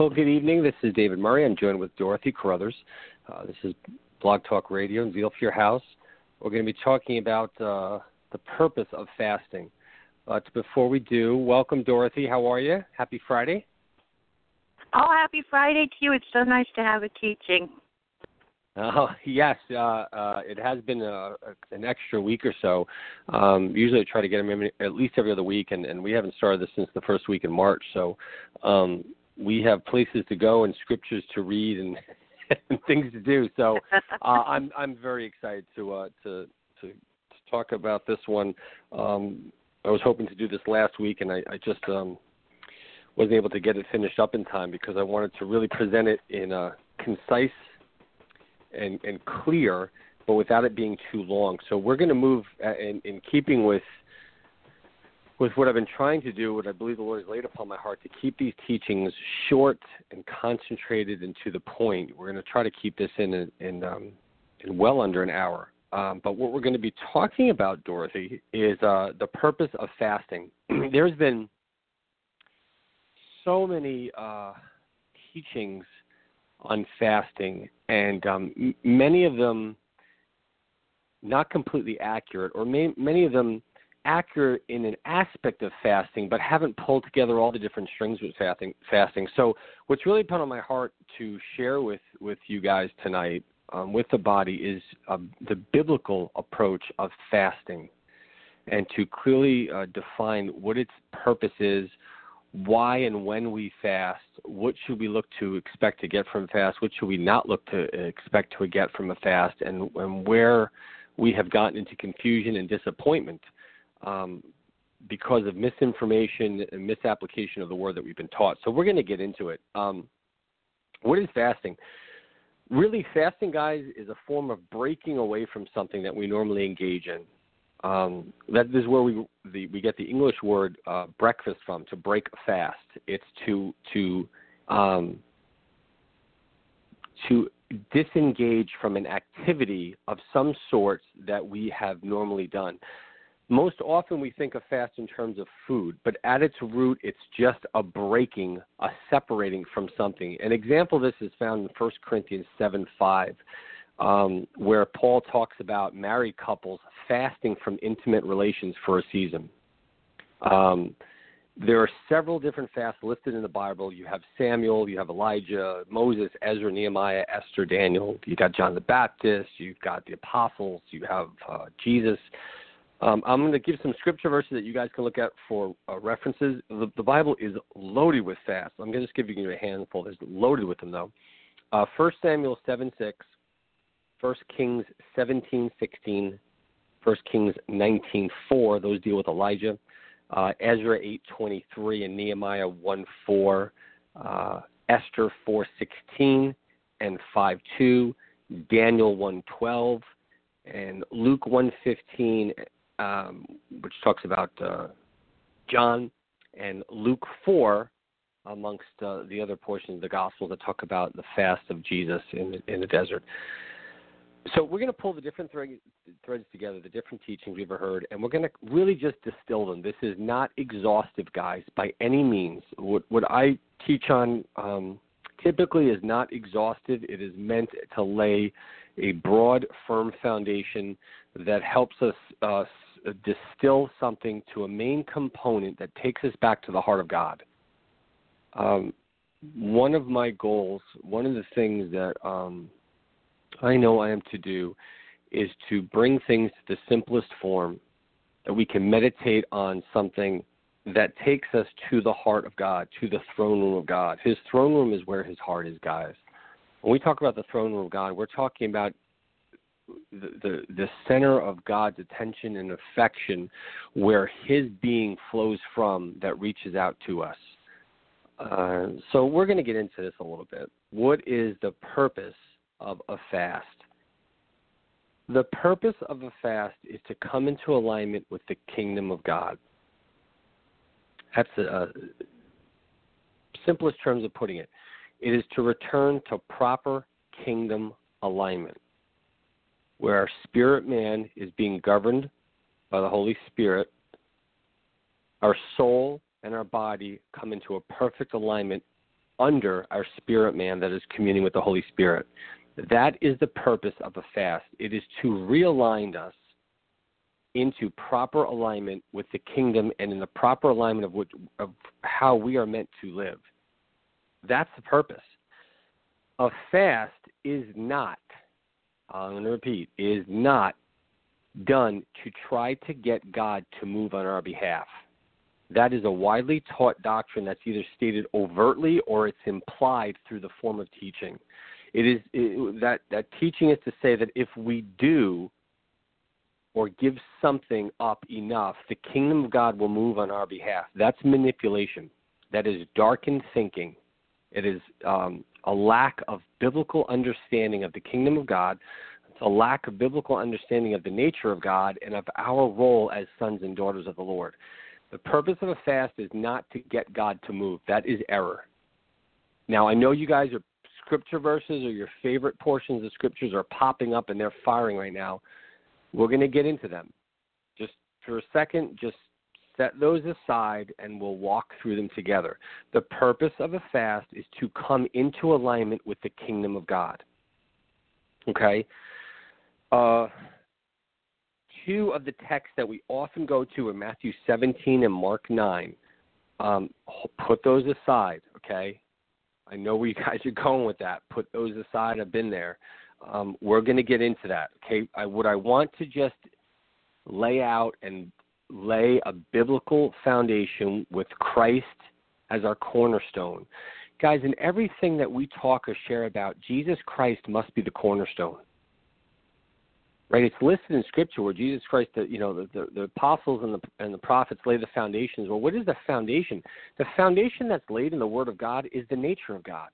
Well, good evening. This is David Murry. I'm joined with Dorothy Carruthers. Uh, this is Blog Talk Radio and Zeal for Your House. We're going to be talking about uh, the purpose of fasting. But before we do, welcome, Dorothy. How are you? Happy Friday. Oh, happy Friday to you. It's so nice to have a teaching. Uh, yes, uh, uh, it has been a, an extra week or so. Um, usually I try to get them in at least every other week, and, and we haven't started this since the first week in March. So um, we have places to go and scriptures to read and, and things to do. So uh, I'm I'm very excited to uh, to, to to talk about this one. Um, I was hoping to do this last week, and I, I just um, wasn't able to get it finished up in time because I wanted to really present it in a concise and, and clear, but without it being too long. So we're going to move uh, in, in keeping with with what I've been trying to do, what I believe the Lord has laid upon my heart, to keep these teachings short and concentrated and to the point. We're going to try to keep this in in, um, in well under an hour. Um, but what we're going to be talking about, Dorothy, is uh, the purpose of fasting. There's been so many uh, teachings on fasting, and um, m- many of them not completely accurate, or may- many of them accurate in an aspect of fasting, but haven't pulled together all the different strings with fasting. Fasting. So, what's really put on my heart to share with with you guys tonight, um, with the body, is uh, the biblical approach of fasting, and to clearly uh, define what its purpose is, why and when we fast, what should we look to expect to get from a fast, what should we not look to expect to get from a fast, and, and where we have gotten into confusion and disappointment um, because of misinformation and misapplication of the word that we've been taught. So we're going to get into it. Um, what is fasting? Really, fasting, guys, is a form of breaking away from something that we normally engage in. Um, that is where we the, we get the English word uh, breakfast from to break fast. It's to to um, to disengage from an activity of some sort that we have normally done most often we think of fast in terms of food, but at its root, it's just a breaking, a separating from something. An example of this is found in 1 Corinthians 7 5, um, where Paul talks about married couples fasting from intimate relations for a season. Um, there are several different fasts listed in the Bible. You have Samuel, you have Elijah, Moses, Ezra, Nehemiah, Esther, Daniel. You got John the Baptist. You've got the apostles. You have uh, Jesus. Um, I'm going to give some scripture verses that you guys can look at for uh, references. The, the, Bible is loaded with fasts. I'm going to just give you a handful. There's loaded with them though. Uh, 1 Samuel 7 6, 1 Kings 17 16, 1 Kings 19 4. Those deal with Elijah. Uh, Ezra 8 23 and Nehemiah 1 4. Uh, Esther 4 16 and 5 2. Daniel 1 12 and Luke 115 um, which talks about uh, John, and Luke 4, amongst uh, the other portions of the gospel that talk about the fast of Jesus in the, in the desert. So we're going to pull the different thread, threads together, the different teachings we've ever heard, and we're going to really just distill them. This is not exhaustive, guys, by any means. What, what I teach on um, typically is not exhaustive. It is meant to lay a broad, firm foundation that helps us uh, distill something to a main component that takes us back to the heart of God. Um, one of my goals, one of the things that um, I know I am to do, is to bring things to the simplest form that we can meditate on something that takes us to the heart of God, to the throne room of God. His throne room is where his heart is, guys. When we talk about the throne room of God, we're talking about the, the, the center of God's attention and affection where his being flows from that reaches out to us. Uh, so we're going to get into this a little bit. What is the purpose of a fast? The purpose of a fast is to come into alignment with the kingdom of God. That's the uh, simplest terms of putting it. It is to return to proper kingdom alignment, where our spirit man is being governed by the Holy Spirit. Our soul and our body come into a perfect alignment under our spirit man that is communing with the Holy Spirit. That is the purpose of a fast. It is to realign us into proper alignment with the kingdom and in the proper alignment of, which, of how we are meant to live. That's the purpose. A fast is not, I'm going to repeat, is not done to try to get God to move on our behalf. That is a widely taught doctrine that's either stated overtly or it's implied through the form of teaching. It is it, that that teaching is to say that if we do or give something up enough, the kingdom of God will move on our behalf. That's manipulation. That is darkened thinking. It is um, a lack of biblical understanding of the kingdom of God. It's a lack of biblical understanding of the nature of God and of our role as sons and daughters of the Lord. The purpose of a fast is not to get God to move. That is error. Now, I know you guys are scripture verses or your favorite portions of scriptures are popping up and they're firing right now. We're going to get into them. Just for a second, just set those aside and we'll walk through them together. The purpose of a fast is to come into alignment with the kingdom of God. Okay? Uh, two of the texts that we often go to are Matthew 17 and Mark 9. Um, put those aside, okay? I know where you guys are going with that. Put those aside. I've been there. Um, we're going to get into that. Okay, I, what I want to just lay out and lay a biblical foundation with Christ as our cornerstone. Guys, in everything that we talk or share about, Jesus Christ must be the cornerstone. Right? It's listed in Scripture where Jesus Christ, the, you know, the, the, the apostles and the and the prophets lay the foundations. Well, what is the foundation? The foundation that's laid in the Word of God is the nature of God.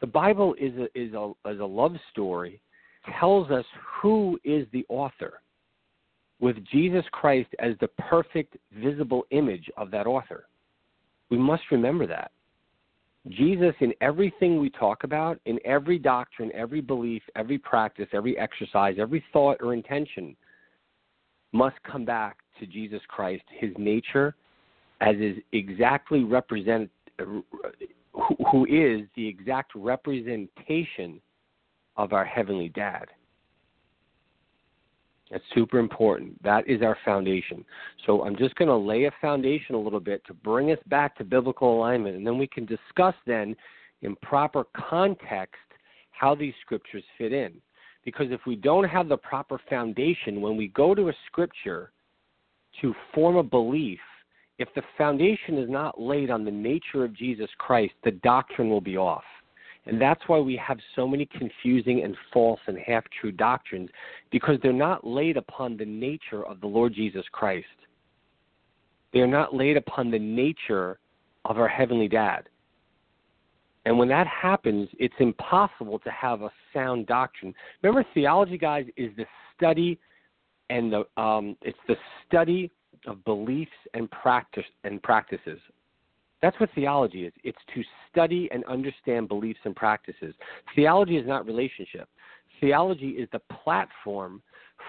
The Bible is a, is a, is a love story, tells us who is the author, with Jesus Christ as the perfect visible image of that author. We must remember that. Jesus, in everything we talk about, in every doctrine, every belief, every practice, every exercise, every thought or intention, must come back to Jesus Christ, his nature, as is exactly represented, who is the exact representation of our Heavenly Dad. That's super important. That is our foundation. So I'm just going to lay a foundation a little bit to bring us back to biblical alignment, and then we can discuss then in proper context how these scriptures fit in. Because if we don't have the proper foundation, when we go to a scripture to form a belief, if the foundation is not laid on the nature of Jesus Christ, the doctrine will be off. And that's why we have so many confusing and false and half true doctrines, because they're not laid upon the nature of the Lord Jesus Christ. They are not laid upon the nature of our Heavenly Dad. And when that happens, it's impossible to have a sound doctrine. Remember, theology, guys, is the study and the um, it's the study of beliefs and practice and practices. That's what theology is. It's to study and understand beliefs and practices. Theology is not relationship. Theology is the platform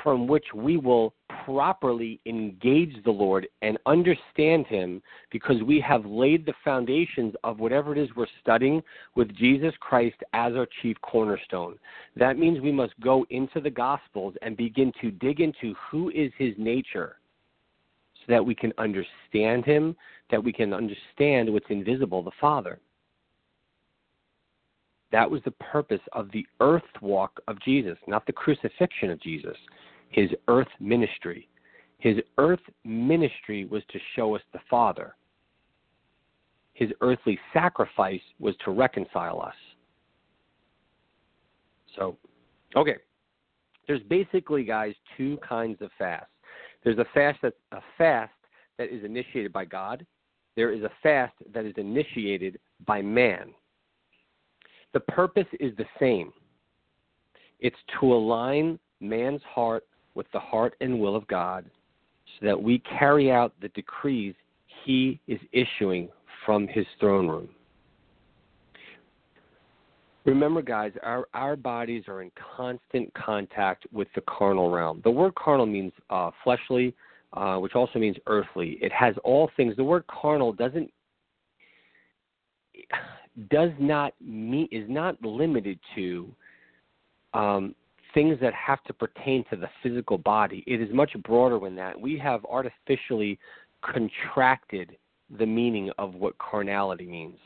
from which we will properly engage the Lord and understand Him because we have laid the foundations of whatever it is we're studying with Jesus Christ as our chief cornerstone. That means we must go into the Gospels and begin to dig into who is His nature so that we can understand him, that we can understand what's invisible, the Father. That was the purpose of the earth walk of Jesus, not the crucifixion of Jesus, his earth ministry. His earth ministry was to show us the Father. His earthly sacrifice was to reconcile us. So, okay. There's basically, guys, two kinds of fast. There's a fast that a fast that is initiated by God. There is a fast that is initiated by man. The purpose is the same. It's to align man's heart with the heart and will of God so that we carry out the decrees he is issuing from his throne room. Remember, guys, our, our bodies are in constant contact with the carnal realm. The word carnal means uh, fleshly, uh, which also means earthly. It has all things. The word carnal doesn't does not mean is not limited to um, things that have to pertain to the physical body. It is much broader than that. We have artificially contracted the meaning of what carnality means.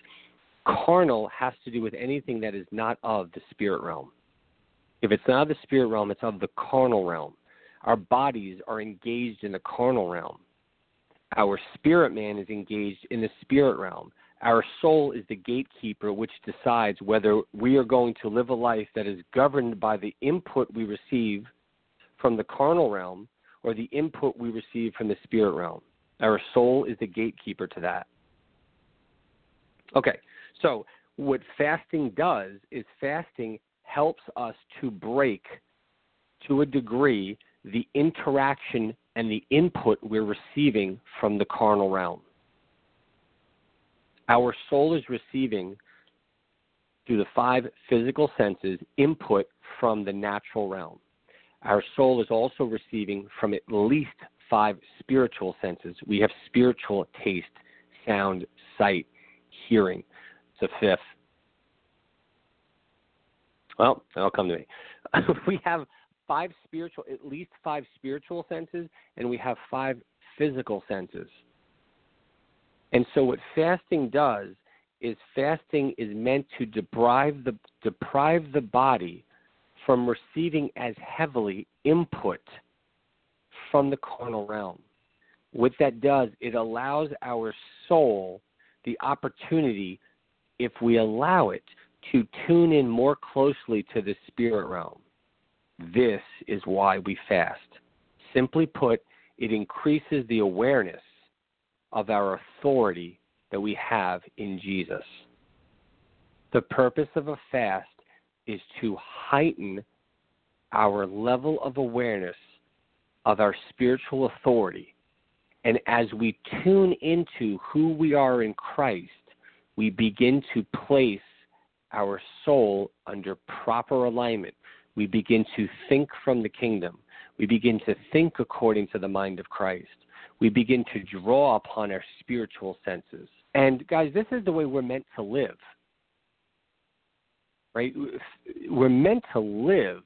Carnal has to do with anything that is not of the spirit realm. If it's not of the spirit realm, it's of the carnal realm. Our bodies are engaged in the carnal realm. Our spirit man is engaged in the spirit realm. Our soul is the gatekeeper which decides whether we are going to live a life that is governed by the input we receive from the carnal realm or the input we receive from the spirit realm. Our soul is the gatekeeper to that. Okay, so what fasting does is fasting helps us to break to a degree the interaction and the input we're receiving from the carnal realm. Our soul is receiving through the five physical senses input from the natural realm. Our soul is also receiving from at least five spiritual senses. We have spiritual taste, sound, sight, hearing. It's a fifth. Well, that'll come to me. we have five spiritual, at least five spiritual senses, and we have five physical senses. And so what fasting does is fasting is meant to deprive the deprive the body from receiving as heavily input from the carnal realm. What that does, it allows our soul the opportunity, if we allow it, to tune in more closely to the spirit realm. This is why we fast. Simply put, it increases the awareness of our authority that we have in Jesus. The purpose of a fast is to heighten our level of awareness of our spiritual authority. And as we tune into who we are in Christ, we begin to place our soul under proper alignment. We begin to think from the kingdom. We begin to think according to the mind of Christ we begin to draw upon our spiritual senses. And guys, this is the way we're meant to live. Right? We're meant to live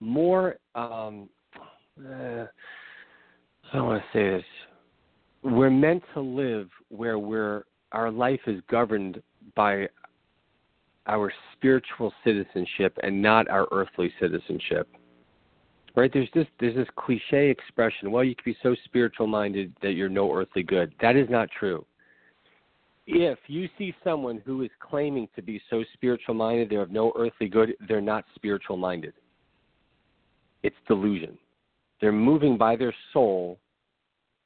more um uh, I don't want to say this. We're meant to live where we're our life is governed by our spiritual citizenship and not our earthly citizenship right? There's this there's this cliche expression. Well, you can be so spiritual minded that you're no earthly good. That is not true. If you see someone who is claiming to be so spiritual minded, they're of no earthly good, they're not spiritual minded. It's delusion. They're moving by their soul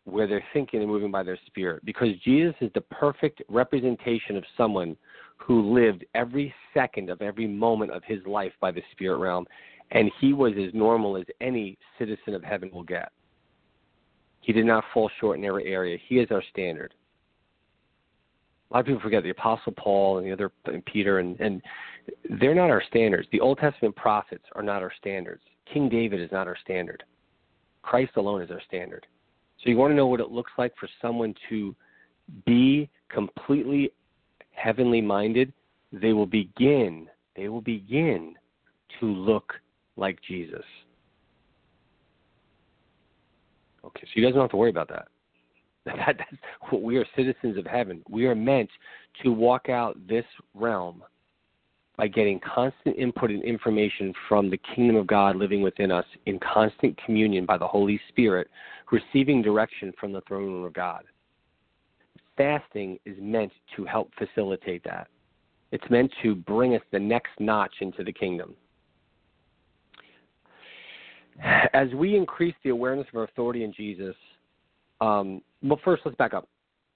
where they're thinking and moving by their spirit. Because Jesus is the perfect representation of someone who lived every second of every moment of his life by the spirit realm and he was as normal as any citizen of heaven will get. He did not fall short in every area. He is our standard. A lot of people forget the Apostle Paul and the other and Peter, and, and they're not our standards. The Old Testament prophets are not our standards. King David is not our standard. Christ alone is our standard. So you want to know what it looks like for someone to be completely heavenly minded? They will begin. They will begin to look like Jesus. Okay, so you guys don't have to worry about that. that that's what we are citizens of heaven. We are meant to walk out this realm by getting constant input and information from the kingdom of God living within us in constant communion by the Holy Spirit, receiving direction from the throne room of God. Fasting is meant to help facilitate that. It's meant to bring us the next notch into the kingdom. As we increase the awareness of our authority in Jesus, um, well, first let's back up.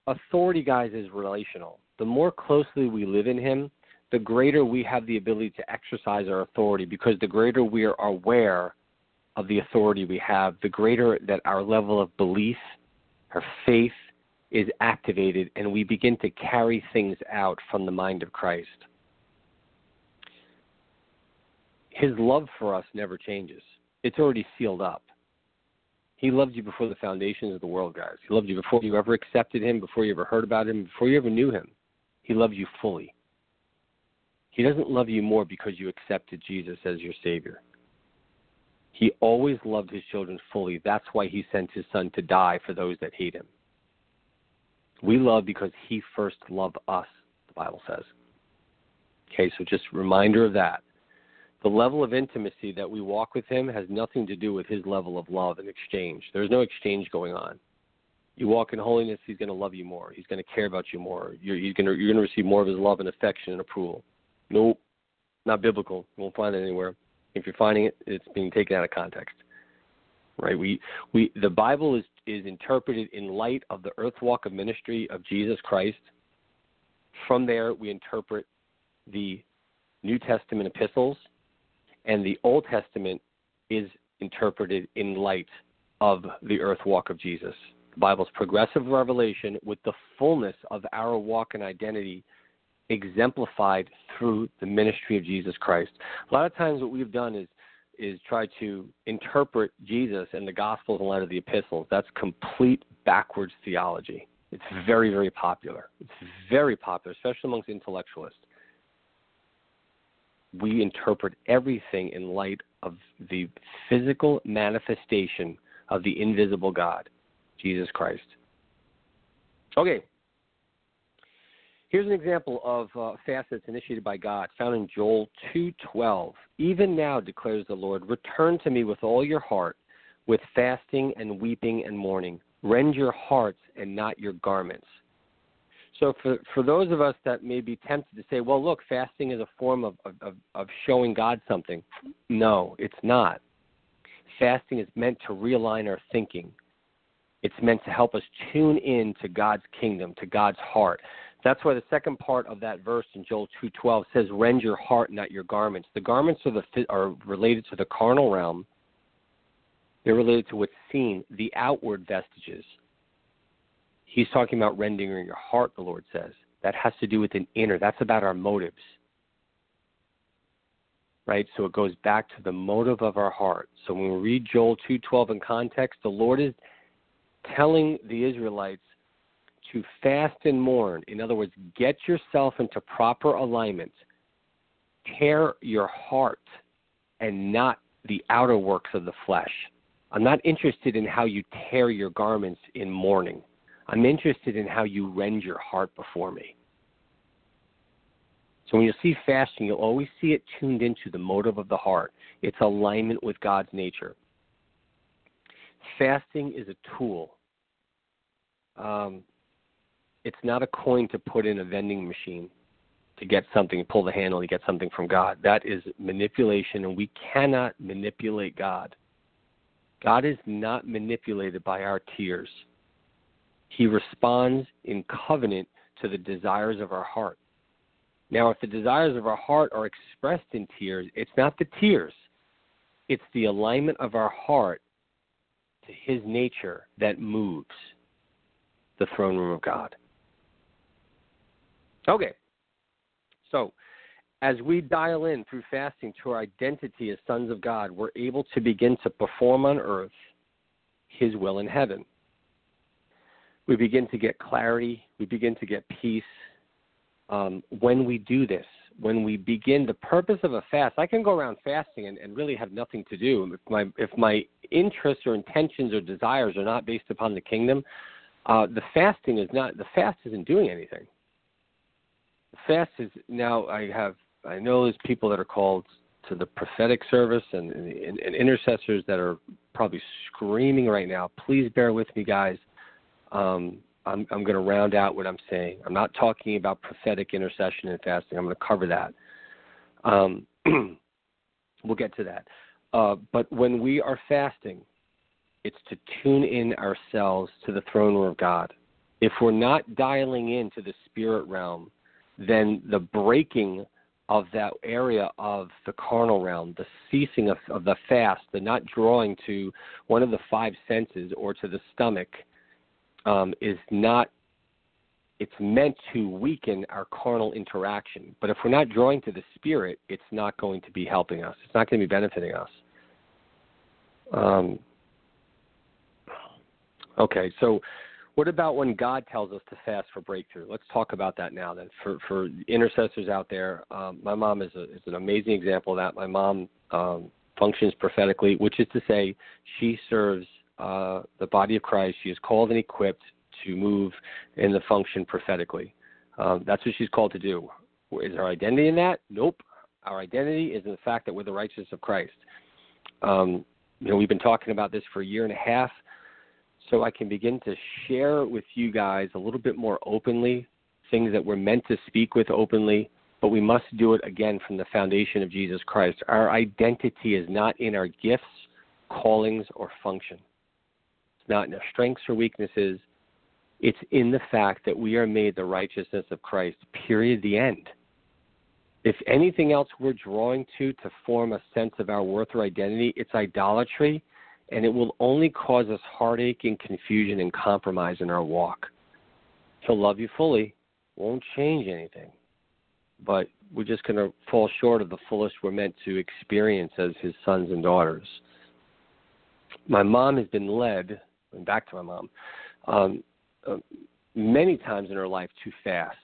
Authority, guys, is relational. The more closely we live in Him, the greater we have the ability to exercise our authority because the greater we are aware of the authority we have, the greater that our level of belief, our faith is activated, and we begin to carry things out from the mind of Christ. His love for us never changes, it's already sealed up. He loved you before the foundations of the world, guys. He loved you before you ever accepted Him, before you ever heard about Him, before you ever knew Him. He loves you fully. He doesn't love you more because you accepted Jesus as your Savior. He always loved his children fully. That's why he sent his son to die for those that hate him. We love because he first loved us, the Bible says. Okay, so just reminder of that. The level of intimacy that we walk with him has nothing to do with his level of love and exchange. There's no exchange going on you walk in holiness, he's going to love you more. He's going to care about you more. You're, going to, you're going to receive more of his love and affection and approval. Nope, not biblical. You won't find it anywhere. If you're finding it, it's being taken out of context. Right? We, we, the Bible is, is interpreted in light of the earth walk of ministry of Jesus Christ. From there, we interpret the New Testament epistles, and the Old Testament is interpreted in light of the earth walk of Jesus. The Bible's progressive revelation with the fullness of our walk and identity exemplified through the ministry of Jesus Christ. A lot of times what we've done is is try to interpret Jesus and the Gospels in light of the epistles. That's complete backwards theology. It's very, very popular. It's very popular, especially amongst intellectualists. We interpret everything in light of the physical manifestation of the invisible God. Jesus Christ. Okay. Here's an example of uh, initiated by God, found in Joel 2:12. Even now declares the Lord, return to me with all your heart, with fasting and weeping and mourning. Rend your hearts and not your garments. So for for those of us that may be tempted to say, well, look, fasting is a form of of, of showing God something. No, it's not. Fasting is meant to realign our thinking, it's meant to help us tune in to God's kingdom, to God's heart. That's why the second part of that verse in Joel 2:12 says, "Rend your heart, not your garments." The garments are the are related to the carnal realm. They're related to what's seen, the outward vestiges. He's talking about rending your heart. The Lord says that has to do with an inner. That's about our motives, right? So it goes back to the motive of our heart. So when we read Joel 2:12 in context, the Lord is telling the Israelites to fast and mourn. In other words, get yourself into proper alignment. Tear your heart and not the outer works of the flesh. I'm not interested in how you tear your garments in mourning. I'm interested in how you rend your heart before me. So when you see fasting, you'll always see it tuned into the motive of the heart. It's alignment with God's nature. Fasting is a tool um, it's not a coin to put in a vending machine to get something, pull the handle, and get something from God. That is manipulation, and we cannot manipulate God. God is not manipulated by our tears. He responds in covenant to the desires of our heart. Now, if the desires of our heart are expressed in tears, it's not the tears, it's the alignment of our heart to His nature that moves the throne room of God. Okay. So, as we dial in through fasting to our identity as sons of God, we're able to begin to perform on earth His will in heaven. We begin to get clarity, we begin to get peace. Um, when we do this, when we begin the purpose of a fast, I can go around fasting and, and really have nothing to do. If my if my interests or intentions or desires are not based upon the kingdom, uh, the fasting is not the fast isn't doing anything. Fast is now I have I know there's people that are called to the prophetic service and, and, and intercessors that are probably screaming right now. Please bear with me, guys. Um, I'm, I'm going to round out what I'm saying. I'm not talking about prophetic intercession and fasting. I'm going to cover that. Um, we'll get to that. Uh, but when we are fasting, it's to tune in ourselves to the throne room of God. If we're not dialing into the spirit realm, then the breaking of that area of the carnal realm, the ceasing of, of the fast, the not drawing to one of the five senses or to the stomach, um, is not. It's meant to weaken our carnal interaction. But if we're not drawing to the spirit, it's not going to be helping us. It's not going to be benefiting us. Um, okay, so what about when God tells us to fast for breakthrough? Let's talk about that now. Then, for for intercessors out there, um, my mom is a, is an amazing example of that. My mom um, functions prophetically, which is to say, she serves uh, the body of Christ. She is called and equipped to move in the function prophetically. Um, that's what she's called to do. Is our identity in that? Nope. Our identity is in the fact that we're the righteousness of Christ. Um, you know, we've been talking about this for a year and a half so I can begin to share with you guys a little bit more openly things that we're meant to speak with openly, but we must do it again from the foundation of Jesus Christ. Our identity is not in our gifts, callings, or function. It's not in our strengths or weaknesses. It's in the fact that we are made the righteousness of Christ, period, the end. If anything else we're drawing to to form a sense of our worth or identity, it's idolatry and it will only cause us heartache and confusion and compromise in our walk. He'll love you fully, won't change anything, but we're just going to fall short of the fullest we're meant to experience as his sons and daughters. My mom has been led, and back to my mom, um, uh, many times in her life to fast.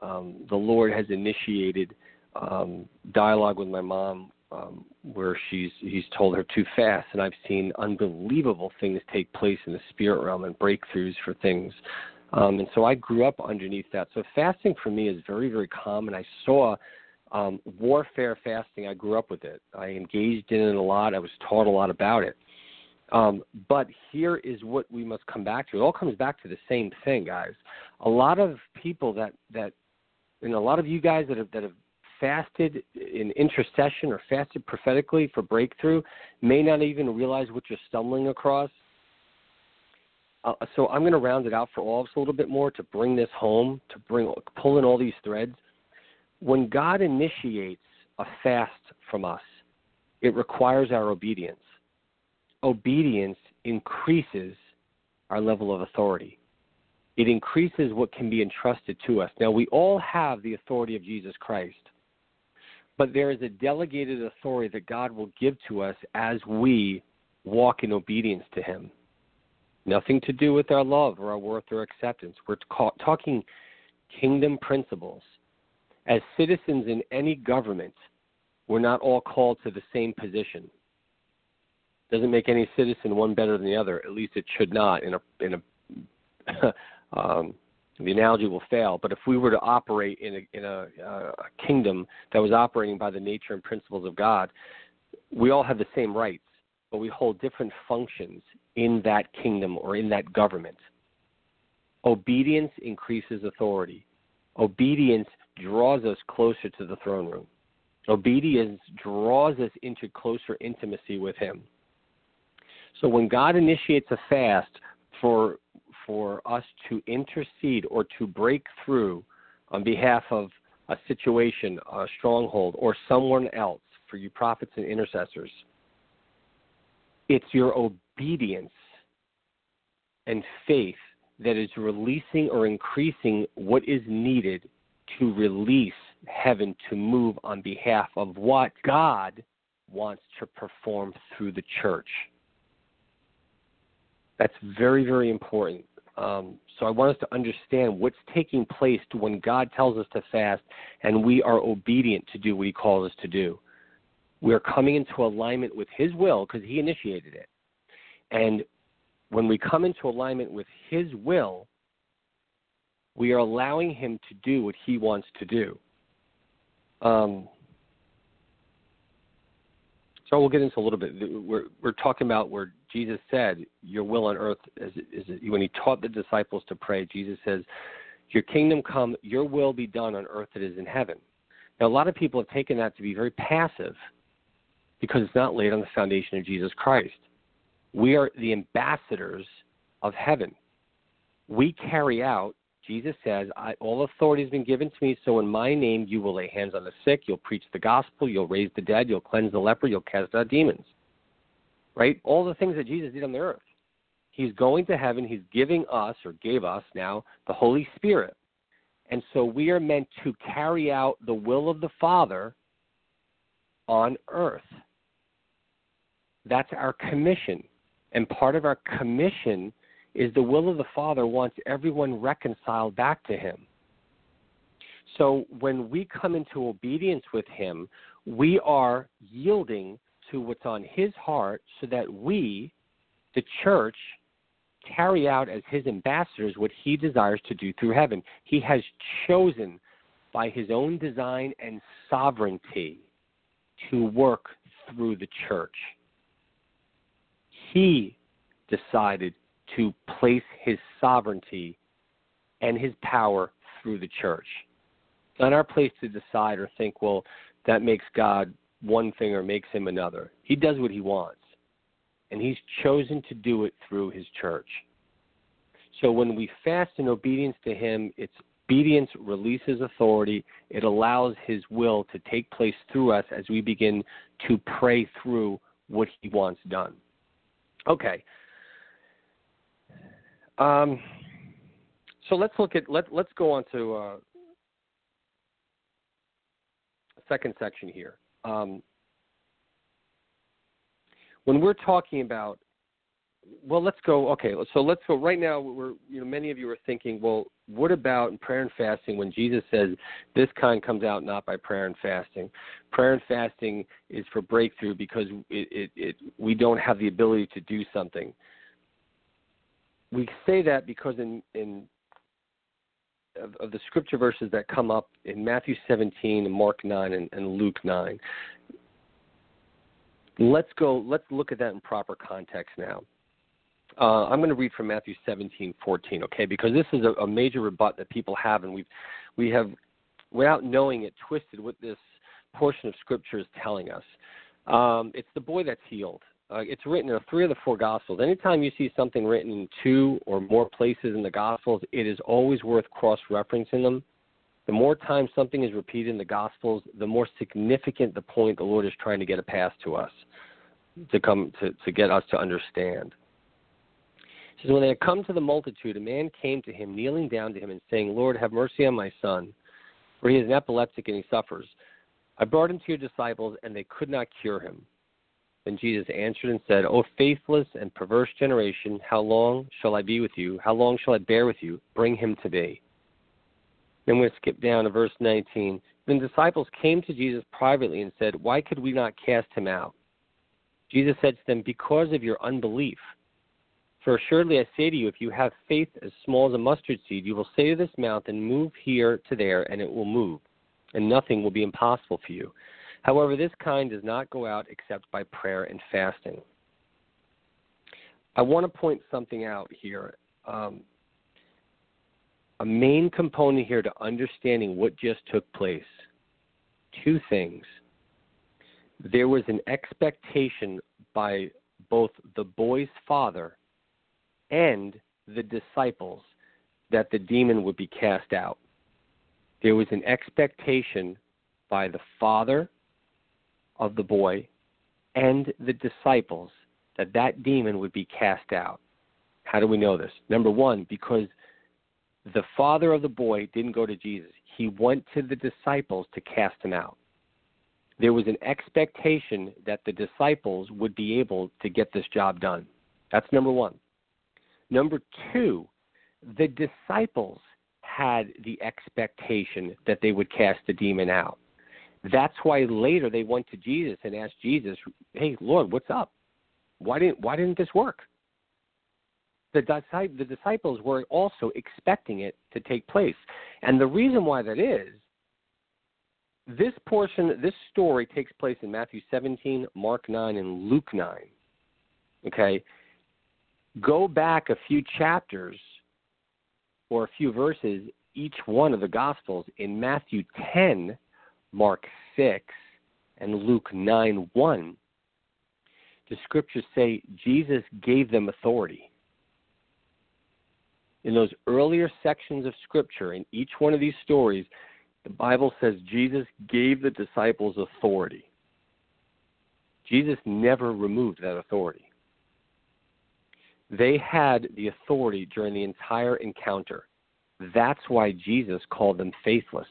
Um, the Lord has initiated um, dialogue with my mom um, where she's he's told her to fast, and I've seen unbelievable things take place in the spirit realm and breakthroughs for things. Um, and so I grew up underneath that. So fasting for me is very very common. I saw um, warfare fasting. I grew up with it. I engaged in it a lot. I was taught a lot about it. Um, but here is what we must come back to. It all comes back to the same thing, guys. A lot of people that that, and a lot of you guys that have that have fasted in intercession or fasted prophetically for breakthrough may not even realize what you're stumbling across. Uh, so I'm going to round it out for all of us a little bit more to bring this home, to bring pull in all these threads. When God initiates a fast from us, it requires our obedience. Obedience increases our level of authority. It increases what can be entrusted to us. Now, we all have the authority of Jesus Christ. But there is a delegated authority that God will give to us as we walk in obedience to Him. Nothing to do with our love or our worth or acceptance. We're talking kingdom principles. As citizens in any government, we're not all called to the same position. Doesn't make any citizen one better than the other. At least it should not in a in a um, the analogy will fail. But if we were to operate in a, in a, uh, a kingdom that was operating by the nature and principles of God, we all have the same rights, but we hold different functions in that kingdom or in that government. Obedience increases authority. Obedience draws us closer to the throne room. Obedience draws us into closer intimacy with Him. So when God initiates a fast for for us to intercede or to break through on behalf of a situation, a stronghold, or someone else, for you prophets and intercessors, it's your obedience and faith that is releasing or increasing what is needed to release heaven to move on behalf of what God wants to perform through the church. That's very, very important. Um, so I want us to understand what's taking place when God tells us to fast and we are obedient to do what He calls us to do. We're coming into alignment with His will because He initiated it. And when we come into alignment with His will, we are allowing Him to do what He wants to do. Um, so we'll get into a little bit. We're we're talking about where Jesus said, "Your will on earth is, is when he taught the disciples to pray." Jesus says, "Your kingdom come, your will be done on earth it is in heaven." Now, a lot of people have taken that to be very passive because it's not laid on the foundation of Jesus Christ. We are the ambassadors of heaven. We carry out Jesus says, All authority has been given to me, so in my name you will lay hands on the sick, you'll preach the gospel, you'll raise the dead, you'll cleanse the leper, you'll cast out demons. Right? All the things that Jesus did on the earth. He's going to heaven, he's giving us, or gave us now, the Holy Spirit. And so we are meant to carry out the will of the Father on earth. That's our commission. And part of our commission is the will of the Father wants everyone reconciled back to Him. So when we come into obedience with Him, we are yielding to what's on His heart so that we, the church, carry out as His ambassadors what He desires to do through heaven. He has chosen by His own design and sovereignty to work through the church. He decided to place his sovereignty and his power through the church. It's not our place to decide or think, well, that makes God one thing or makes him another. He does what he wants. And he's chosen to do it through his church. So when we fast in obedience to him, it's obedience releases authority. It allows his will to take place through us as we begin to pray through what he wants done. Okay, um, so let's look at let let's go on to uh, second section here. Um, when we're talking about, well, let's go. Okay, so let's go right now. We're you know many of you are thinking, well, what about in prayer and fasting when Jesus says this kind comes out not by prayer and fasting? Prayer and fasting is for breakthrough because it, it, it we don't have the ability to do something we say that because in in of, of, the scripture verses that come up in Matthew 17 and Mark 9 and, and Luke 9. Let's go. Let's look at that in proper context now. Uh, I'm going to read from Matthew 17, 14, okay? Because this is a, a major rebut that people have, and we've we have, without knowing it, twisted what this portion of Scripture is telling us. Um, it's the boy that's healed. Uh, it's written in three of the four Gospels. Anytime you see something written in two or more places in the Gospels, it is always worth cross referencing them. The more times something is repeated in the Gospels, the more significant the point the Lord is trying to get a pass to us, to come to, to get us to understand. It says, When they had come to the multitude, a man came to him, kneeling down to him and saying, Lord, have mercy on my son, for he is an epileptic and he suffers. I brought him to your disciples, and they could not cure him. Then Jesus answered and said, O faithless and perverse generation, how long shall I be with you? How long shall I bear with you? Bring him to me. Then to skip down to verse 19. Then the disciples came to Jesus privately and said, Why could we not cast him out? Jesus said to them, Because of your unbelief. For assuredly I say to you, if you have faith as small as a mustard seed, you will say to this mountain, Move here to there, and it will move, and nothing will be impossible for you. However, this kind does not go out except by prayer and fasting. I want to point something out here. Um, a main component here to understanding what just took place. Two things. There was an expectation by both the boy's father and the disciples that the demon would be cast out. There was an expectation by the father of the boy and the disciples that that demon would be cast out. How do we know this? Number one, because the father of the boy didn't go to Jesus, he went to the disciples to cast him out. There was an expectation that the disciples would be able to get this job done. That's number one. Number two, the disciples had the expectation that they would cast the demon out. That's why later they went to Jesus and asked Jesus, "Hey, Lord, what's up? Why didn't why didn't this work?" The, the disciples were also expecting it to take place, and the reason why that is, this portion, this story takes place in Matthew 17, Mark 9, and Luke 9. Okay? Go back a few chapters or a few verses, each one of the Gospels. In Matthew 10, Mark 6, and Luke 9 1, the scriptures say Jesus gave them authority. In those earlier sections of scripture, in each one of these stories, the Bible says Jesus gave the disciples authority. Jesus never removed that authority. They had the authority during the entire encounter. That's why Jesus called them faithless.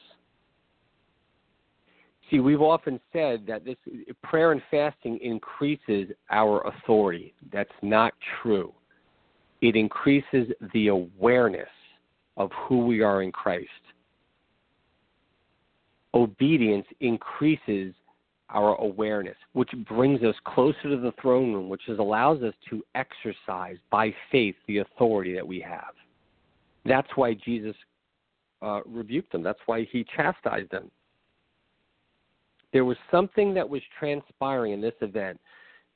See, we've often said that this prayer and fasting increases our authority. That's not true. It increases the awareness of who we are in Christ. Obedience increases our awareness, which brings us closer to the throne room, which is, allows us to exercise by faith the authority that we have. That's why Jesus uh, rebuked them. That's why he chastised them there was something that was transpiring in this event.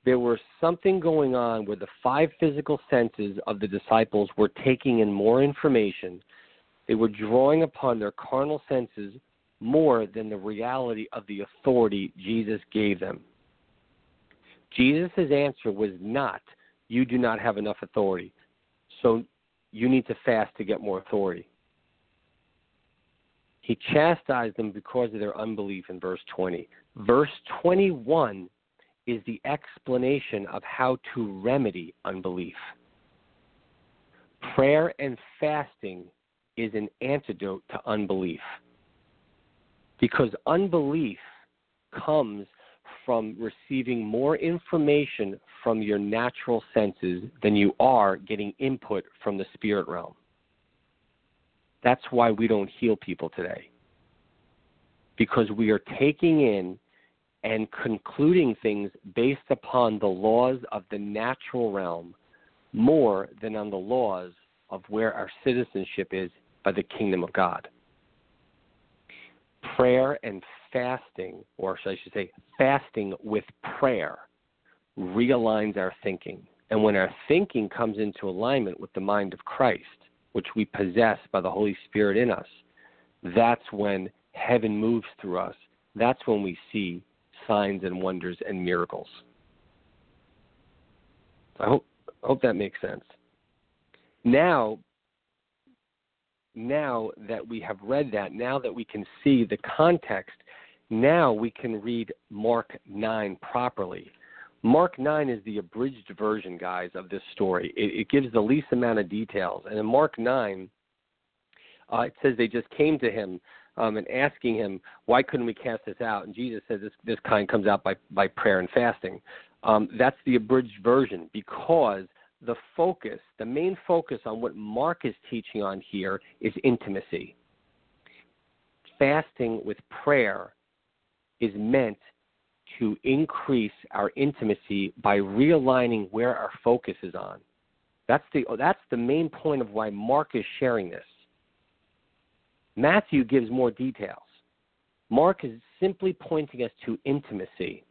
There was something going on where the five physical senses of the disciples were taking in more information. They were drawing upon their carnal senses more than the reality of the authority Jesus gave them. Jesus' answer was not, You do not have enough authority, so you need to fast to get more authority. He chastised them because of their unbelief in verse 20. Verse 21 is the explanation of how to remedy unbelief. Prayer and fasting is an antidote to unbelief. Because unbelief comes from receiving more information from your natural senses than you are getting input from the spirit realm. That's why we don't heal people today. Because we are taking in and concluding things based upon the laws of the natural realm more than on the laws of where our citizenship is by the kingdom of God. Prayer and fasting, or I should say, fasting with prayer, realigns our thinking. And when our thinking comes into alignment with the mind of Christ, which we possess by the Holy Spirit in us, that's when heaven moves through us. That's when we see signs and wonders and miracles. I hope I hope that makes sense. Now now that we have read that, now that we can see the context, now we can read Mark 9 properly. Mark 9 is the abridged version, guys, of this story. It, it gives the least amount of details. And in Mark 9, uh, it says they just came to him um, and asking him, why couldn't we cast this out? And Jesus said, this, this kind comes out by, by prayer and fasting. Um, that's the abridged version because the focus, the main focus on what Mark is teaching on here is intimacy. Fasting with prayer is meant to increase our intimacy by realigning where our focus is on. That's the that's the main point of why Mark is sharing this. Matthew gives more details. Mark is simply pointing us to intimacy.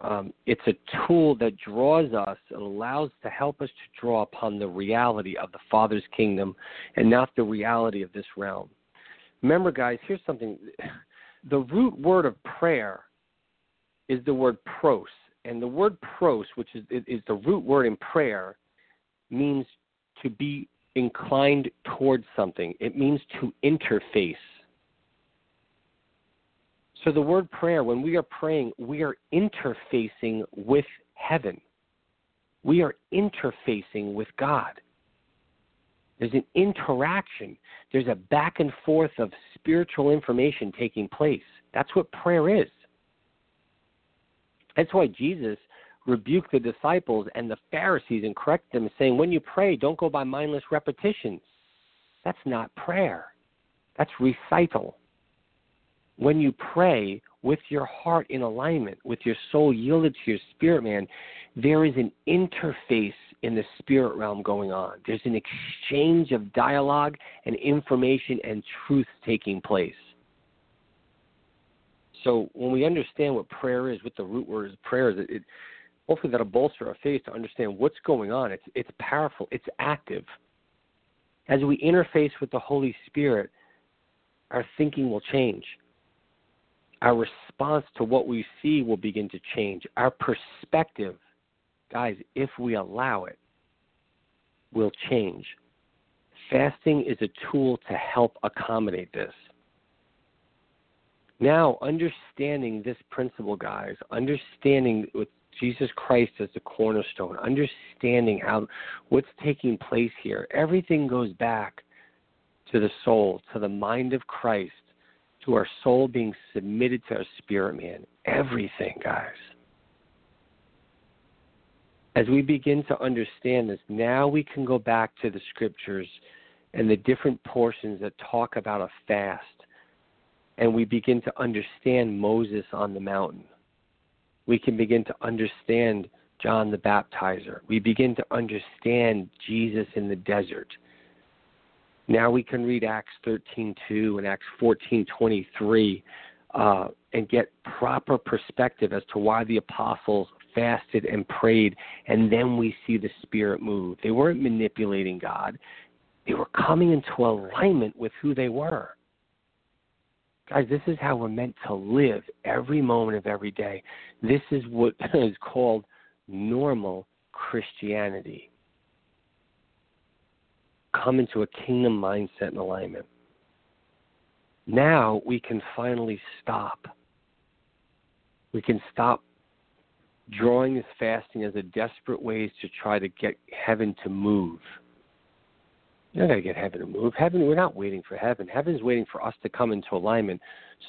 Um, it's a tool that draws us and allows to help us to draw upon the reality of the Father's kingdom and not the reality of this realm. Remember, guys, here's something the root word of prayer is the word pros. And the word pros, which is, is the root word in prayer, means to be inclined towards something. It means to interface. So the word prayer, when we are praying, we are interfacing with heaven. We are interfacing with God. There's an interaction. There's a back and forth of spiritual information taking place. That's what prayer is. That's why Jesus rebuked the disciples and the Pharisees and correct them, saying, When you pray, don't go by mindless repetitions. That's not prayer, that's recital. When you pray with your heart in alignment, with your soul yielded to your spirit, man, there is an interface in the spirit realm going on. There's an exchange of dialogue and information and truth taking place. So when we understand what prayer is, what the root word is prayer is, it, it hopefully that'll bolster our faith to understand what's going on. It's it's powerful. It's active. As we interface with the Holy Spirit, our thinking will change. Our response to what we see will begin to change. Our perspective, guys, if we allow it, will change. Fasting is a tool to help accommodate this. Now, understanding this principle, guys, understanding with Jesus Christ as the cornerstone, understanding how what's taking place here, everything goes back to the soul, to the mind of Christ, to our soul being submitted to our spirit man. Everything, guys. As we begin to understand this, now we can go back to the scriptures and the different portions that talk about a fast and we begin to understand Moses on the mountain. We can begin to understand John the Baptizer. We begin to understand Jesus in the desert. Now we can read Acts 13:2 and Acts 14:23 uh, and get proper perspective as to why the apostles fasted and prayed, and then we see the Spirit move. They weren't manipulating God; they were coming into alignment with who they were. Guys, this is how we're meant to live every moment of every day. This is what is called normal Christianity. Come into a kingdom mindset and alignment. Now we can finally stop. We can stop drawing this fasting as a desperate ways to try to get heaven to move. You're not going to get heaven to move. Heaven, we're not waiting for heaven. Heaven's waiting for us to come into alignment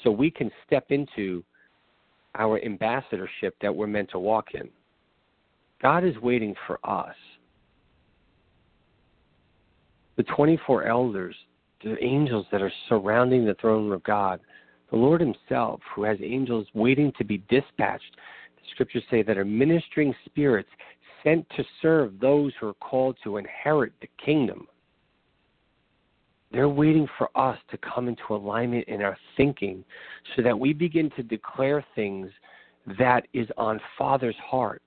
so we can step into our ambassadorship that we're meant to walk in. God is waiting for us. The 24 elders, the angels that are surrounding the throne of God, the Lord Himself, who has angels waiting to be dispatched, scriptures say that are ministering spirits sent to serve those who are called to inherit the kingdom. They're waiting for us to come into alignment in our thinking so that we begin to declare things that is on Father's heart.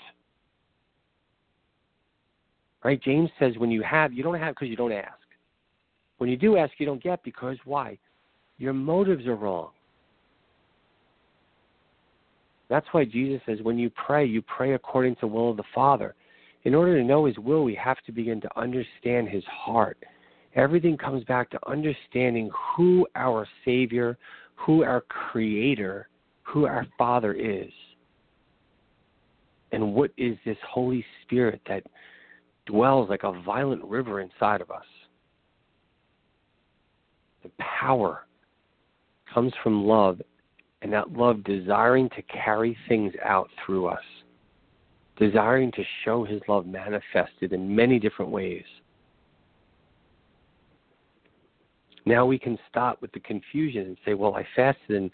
Right? James says when you have, you don't have because you don't ask. When you do ask, you don't get because why? Your motives are wrong. That's why Jesus says when you pray, you pray according to the will of the Father. In order to know his will, we have to begin to understand his heart everything comes back to understanding who our Savior, who our Creator, who our Father is. And what is this Holy Spirit that dwells like a violent river inside of us? The power comes from love, and that love desiring to carry things out through us, desiring to show His love manifested in many different ways. Now we can stop with the confusion and say, well, I fasted and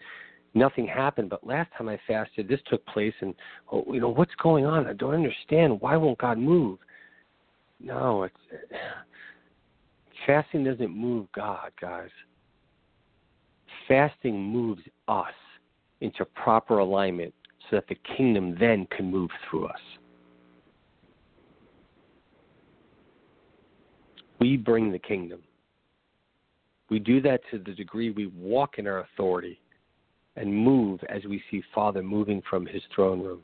nothing happened, but last time I fasted, this took place, and oh, you know what's going on? I don't understand. Why won't God move? No, it's fasting doesn't move God, guys. Fasting moves us into proper alignment so that the kingdom then can move through us. We bring the kingdom. We do that to the degree we walk in our authority and move as we see Father moving from his throne room.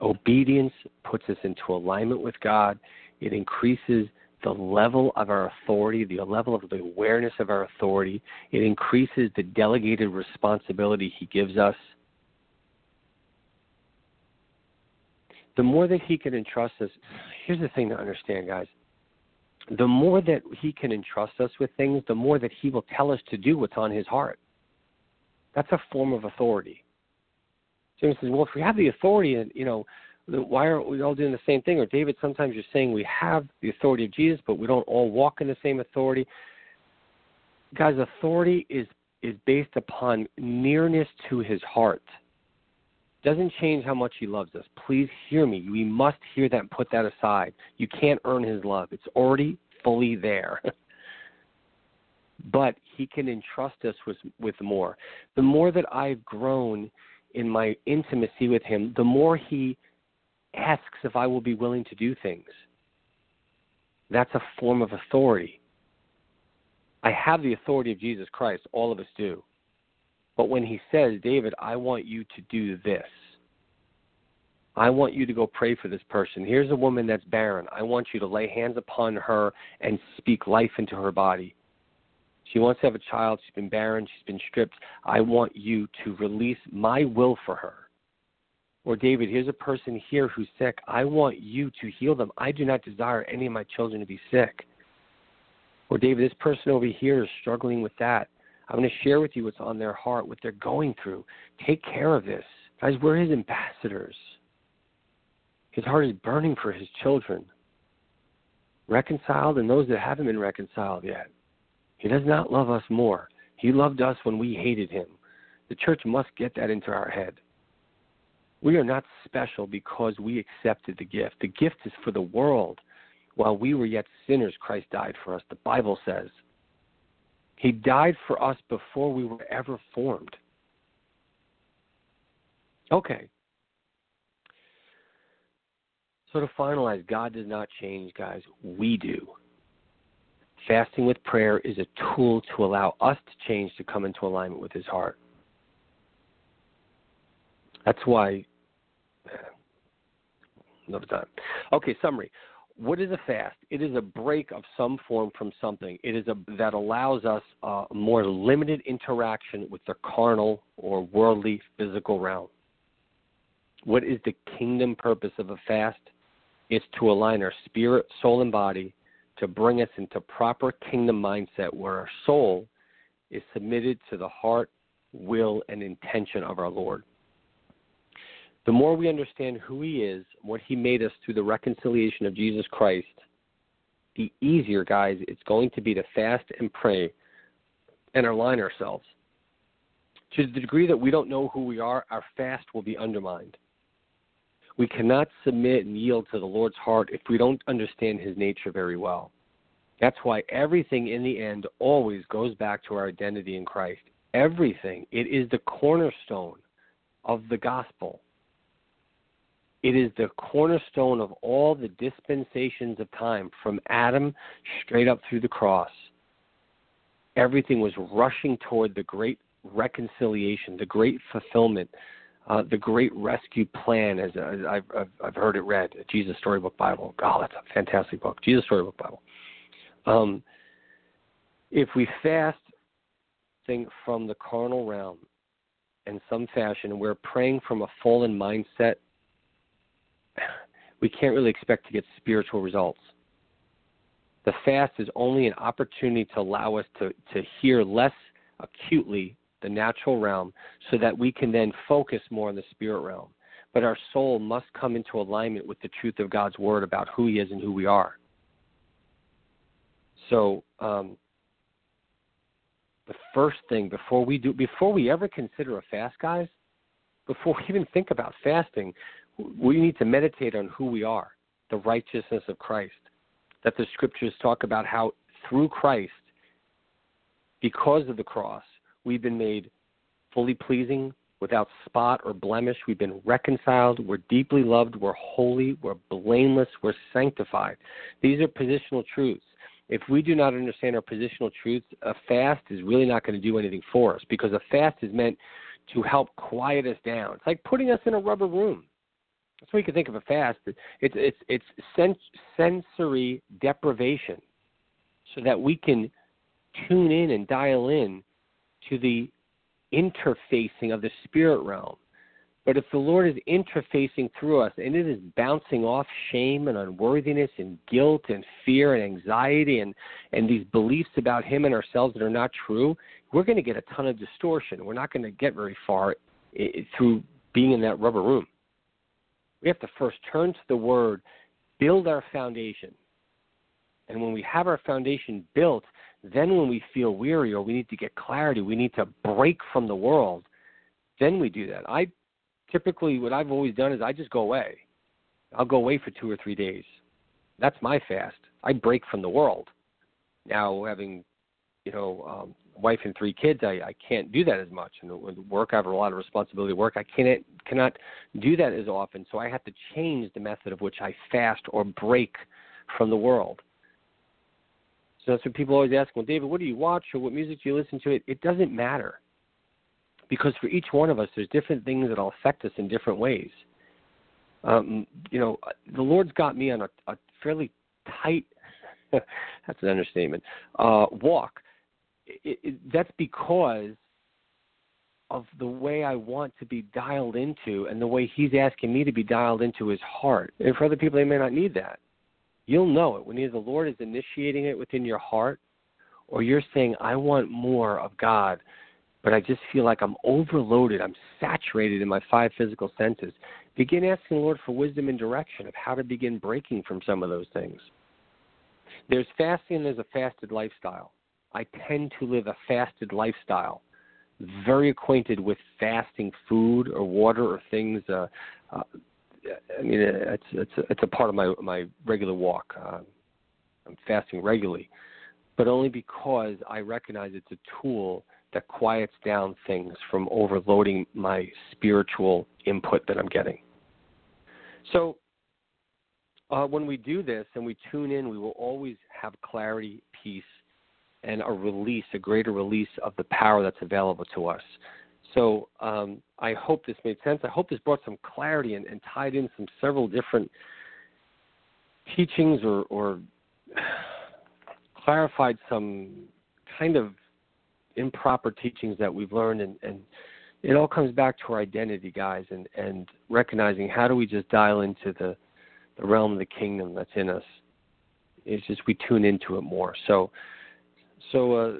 Obedience puts us into alignment with God. It increases the level of our authority, the level of the awareness of our authority. It increases the delegated responsibility He gives us. The more that He can entrust us, here's the thing to understand, guys the more that he can entrust us with things, the more that he will tell us to do what's on his heart. That's a form of authority. James says, well, if we have the authority, and you know, why aren't we all doing the same thing? Or David, sometimes you're saying we have the authority of Jesus, but we don't all walk in the same authority. Guys, authority is is based upon nearness to his heart. Doesn't change how much he loves us. Please hear me. We must hear that and put that aside. You can't earn his love. It's already fully there. but He can entrust us with, with more. The more that I've grown in my intimacy with Him, the more He asks if I will be willing to do things. That's a form of authority. I have the authority of Jesus Christ. All of us do. But when he says, David, I want you to do this, I want you to go pray for this person. Here's a woman that's barren. I want you to lay hands upon her and speak life into her body. She wants to have a child. She's been barren. She's been stripped. I want you to release my will for her. Or, David, here's a person here who's sick. I want you to heal them. I do not desire any of my children to be sick. Or, David, this person over here is struggling with that. I'm going to share with you what's on their heart, what they're going through. Take care of this. Guys, we're his ambassadors. His heart is burning for his children, reconciled and those that haven't been reconciled yet. He does not love us more. He loved us when we hated him. The church must get that into our head. We are not special because we accepted the gift. The gift is for the world. While we were yet sinners, Christ died for us, the Bible says. He died for us before we were ever formed. Okay, so to finalize, God does not change, guys. We do. Fasting with prayer is a tool to allow us to change to come into alignment with His heart. That's why. Another time. Okay, summary. What is a fast? It is a break of some form from something. It is a that allows us a more limited interaction with the carnal or worldly physical realm. What is the kingdom purpose of a fast? It's to align our spirit, soul, and body to bring us into proper kingdom mindset where our soul is submitted to the heart, will, and intention of our Lord. The more we understand who He is, what He made us through the reconciliation of Jesus Christ, the easier, guys, it's going to be to fast and pray and align ourselves. To the degree that we don't know who we are, our fast will be undermined. We cannot submit and yield to the Lord's heart if we don't understand his nature very well. That's why everything in the end always goes back to our identity in Christ. Everything. It is the cornerstone of the gospel. It is the cornerstone of all the dispensations of time, from Adam straight up through the cross. Everything was rushing toward the great reconciliation, the great fulfillment uh, the Great Rescue Plan, as, I've, I've, I've heard it read, Jesus Storybook Bible. God, that's a fantastic book, Jesus Storybook Bible. Um, if we fast, think from the carnal realm in some fashion, and we're praying from a fallen mindset, we can't really expect to get spiritual results. The fast is only an opportunity to allow us to, to hear less acutely the natural realm, so that we can then focus more on the spirit realm. But our soul must come into alignment with the truth of God's word about who He is and who we are. So, um, the first thing before we do, before we ever consider a fast, guys, before we even think about fasting, we need to meditate on who we are, the righteousness of Christ. That the scriptures talk about how through Christ, because of the cross, We've been made fully pleasing, without spot or blemish. We've been reconciled. We're deeply loved. We're holy. We're blameless. We're sanctified. These are positional truths. If we do not understand our positional truths, a fast is really not going to do anything for us because a fast is meant to help quiet us down. It's like putting us in a rubber room. That's what you can think of a fast. It's it's it's sens- sensory deprivation, so that we can tune in and dial in to the interfacing of the spirit realm. But if the Lord is interfacing through us and it is bouncing off shame and unworthiness and guilt and fear and anxiety and, and these beliefs about Him and ourselves that are not true, we're going to get a ton of distortion. We're not going to get very far eh, through being in that rubber room. We have to first turn to the Word, build our foundation. And when we have our foundation built, then, when we feel weary or we need to get clarity, we need to break from the world, then we do that. I typically, what I've always done is I just go away. I'll go away for two or three days. That's my fast. I break from the world. Now, having you know um, wife and three kids, I, I can't do that as much. And with work, I have a lot of responsibility. Work, I can't cannot do that as often. So I have to change the method of which I fast or break from the world. So that's what people always ask. Well, David, what do you watch or what music do you listen to? It, it doesn't matter because for each one of us, there's different things that'll affect us in different ways. Um, you know, the Lord's got me on a, a fairly tight that's an understatement uh, walk. It, it, that's because of the way I want to be dialed into and the way He's asking me to be dialed into His heart. And for other people, they may not need that. You'll know it when either the Lord is initiating it within your heart or you're saying, I want more of God but I just feel like I'm overloaded. I'm saturated in my five physical senses. Begin asking the Lord for wisdom and direction of how to begin breaking from some of those things. There's fasting and there's a fasted lifestyle. I tend to live a fasted lifestyle. Very acquainted with fasting food or water or things. Uh, uh, I mean, it's it's it's a part of my my regular walk. Uh, I'm fasting regularly, but only because I recognize it's a tool that quiets down things from overloading my spiritual input that I'm getting. So, uh, when we do this and we tune in, we will always have clarity, peace, and a release, a greater release of the power that's available to us. So, um, I hope this made sense. I hope this brought some clarity and, and tied in some several different teachings or, or clarified some kind of improper teachings that we've learned and, and it all comes back to our identity guys and and recognizing how do we just dial into the the realm of the kingdom that's in us it's just we tune into it more so so uh,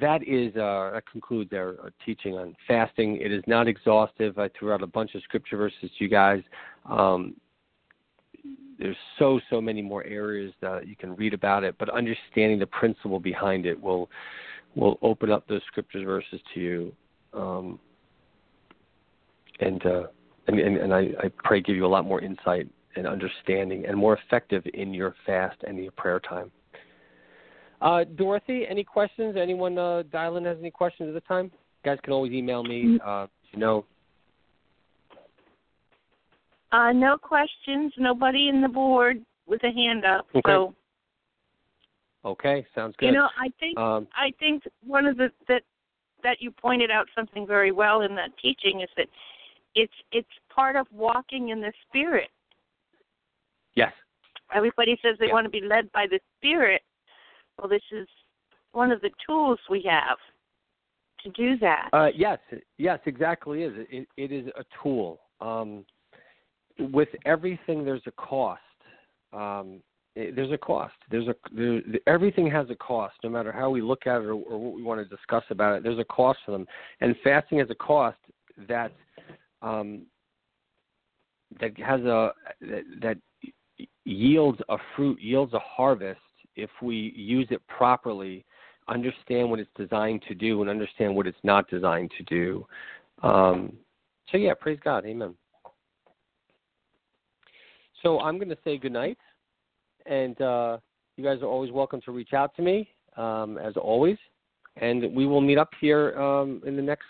that is uh, that concludes our, our, teaching on fasting. It is not exhaustive. I threw out a bunch of scripture verses to you guys. Um, there's so so many more areas that you can read about it, but understanding the principle behind it will will open up those scripture verses to you, um, and, uh, and and and I, I pray give you a lot more insight and understanding, and more effective in your fast and your prayer time. Uh, Dorothy, any questions? Anyone uh, dialing has any questions at the time? You guys can always email me. Mm-hmm. Uh, you know. Uh, no questions. Nobody in the board with a hand up. Okay. So Okay, sounds good. You know, I think um, I think one of the that that you pointed out something very well in that teaching is that it's it's part of walking in the spirit. Yes. Everybody says they want to be led by the spirit. Well, this is one of the tools we have to do that. Uh, yes, yes, exactly. Is it, it is a tool. Um, with everything, there's a cost. Um, Eh, there's a cost. There's a there, everything has a cost, no matter how we look at it or, or what we want to discuss about it. There's a cost for them, and fasting has a cost that um, that has a that, that yields a fruit, yields a harvest if we use it properly, understand what it's designed to do, and understand what it's not designed to do. Um, so yeah, praise God, Amen. So I'm going to say good night and uh, you guys are always welcome to reach out to me, um, as always. And we will meet up here um, in the next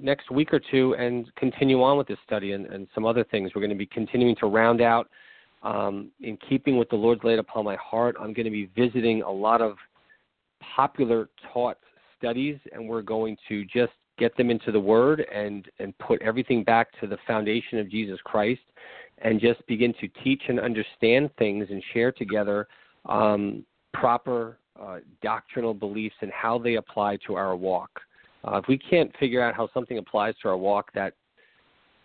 next week or two and continue on with this study and, and some other things. We're going to be continuing to round out, um, in keeping with the Lord's laid upon my heart. I'm going to be visiting a lot of popular taught studies, and we're going to just get them into the Word and and put everything back to the foundation of Jesus Christ and just begin to teach and understand things and share together um, proper uh, doctrinal beliefs and how they apply to our walk. Uh, if we can't figure out how something applies to our walk, that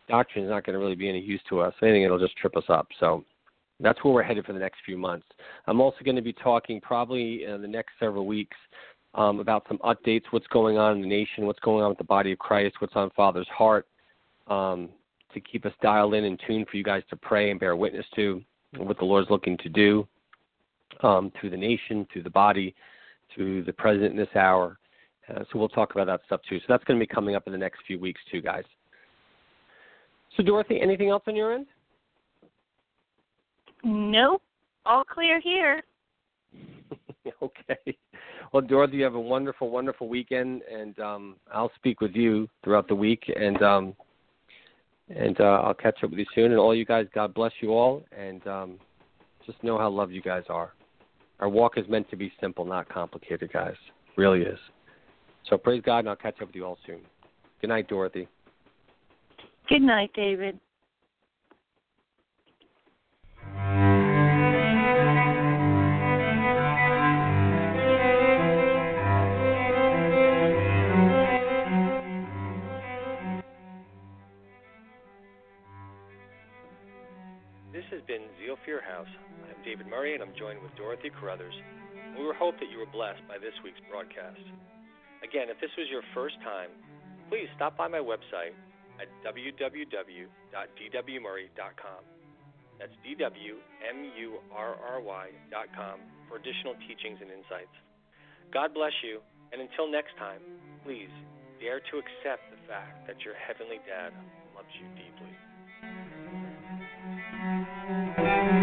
doctrine is not going to really be any use to us. If anything, it'll just trip us up. So that's where we're headed for the next few months. I'm also going to be talking probably in the next several weeks um, about some updates, what's going on in the nation, what's going on with the body of Christ, what's on Father's heart, um, to keep us dialed in and tuned for you guys to pray and bear witness to what the Lord's looking to do um, through the nation, through the body, through the president in this hour. Uh, so we'll talk about that stuff too. So that's going to be coming up in the next few weeks too, guys. So Dorothy, anything else on your end? Nope. All clear here. okay. Well, Dorothy, you have a wonderful, wonderful weekend, and um, I'll speak with you throughout the week, and um, and uh, I'll catch up with you soon. And all you guys, God bless you all, and um, just know how loved you guys are. Our walk is meant to be simple, not complicated, guys. It Really is. So praise God, and I'll catch up with you all soon. Good night, Dorothy. Good night, David. Been Zeal Your House. I'm David Murry, and I'm joined with Dorothy Carruthers. We hope that you were blessed by this week's broadcast. Again, if this was your first time, please stop by my website at www.dwmurry.com. That's D-W-M-U-R-R-Y.com for additional teachings and insights. God bless you, and until next time, please dare to accept the fact that your Heavenly Dad loves you deeply. Música